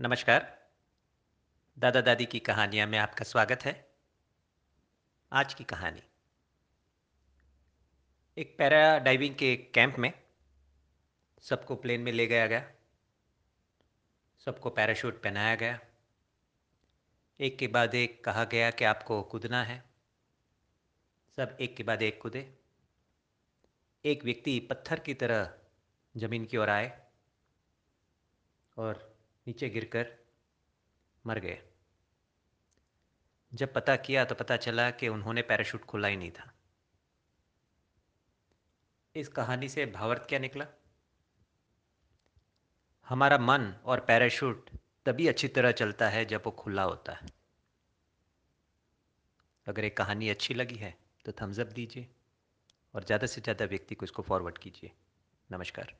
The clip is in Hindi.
नमस्कार। दादा दादी की कहानियाँ में आपका स्वागत है। आज की कहानी। एक पैरा डाइविंग के कैंप में सबको प्लेन में ले गया गया। सबको पैराशूट पहनाया गया। एक के बाद एक कहा गया कि आपको कूदना है। सब एक के बाद एक कूदे। एक व्यक्ति पत्थर की तरह ज़मीन की ओर आए और नीचे गिरकर मर गए। जब पता किया तो पता चला कि उन्होंने पैराशूट खोला ही नहीं था। इस कहानी से भावार्थ क्या निकला? हमारा मन और पैराशूट तभी अच्छी तरह चलता है जब वो खुला होता है। अगर एक कहानी अच्छी लगी है तो थम्सअप दीजिए और ज़्यादा से ज़्यादा व्यक्ति को इसको फॉरवर्ड कीजिए। नमस्कार।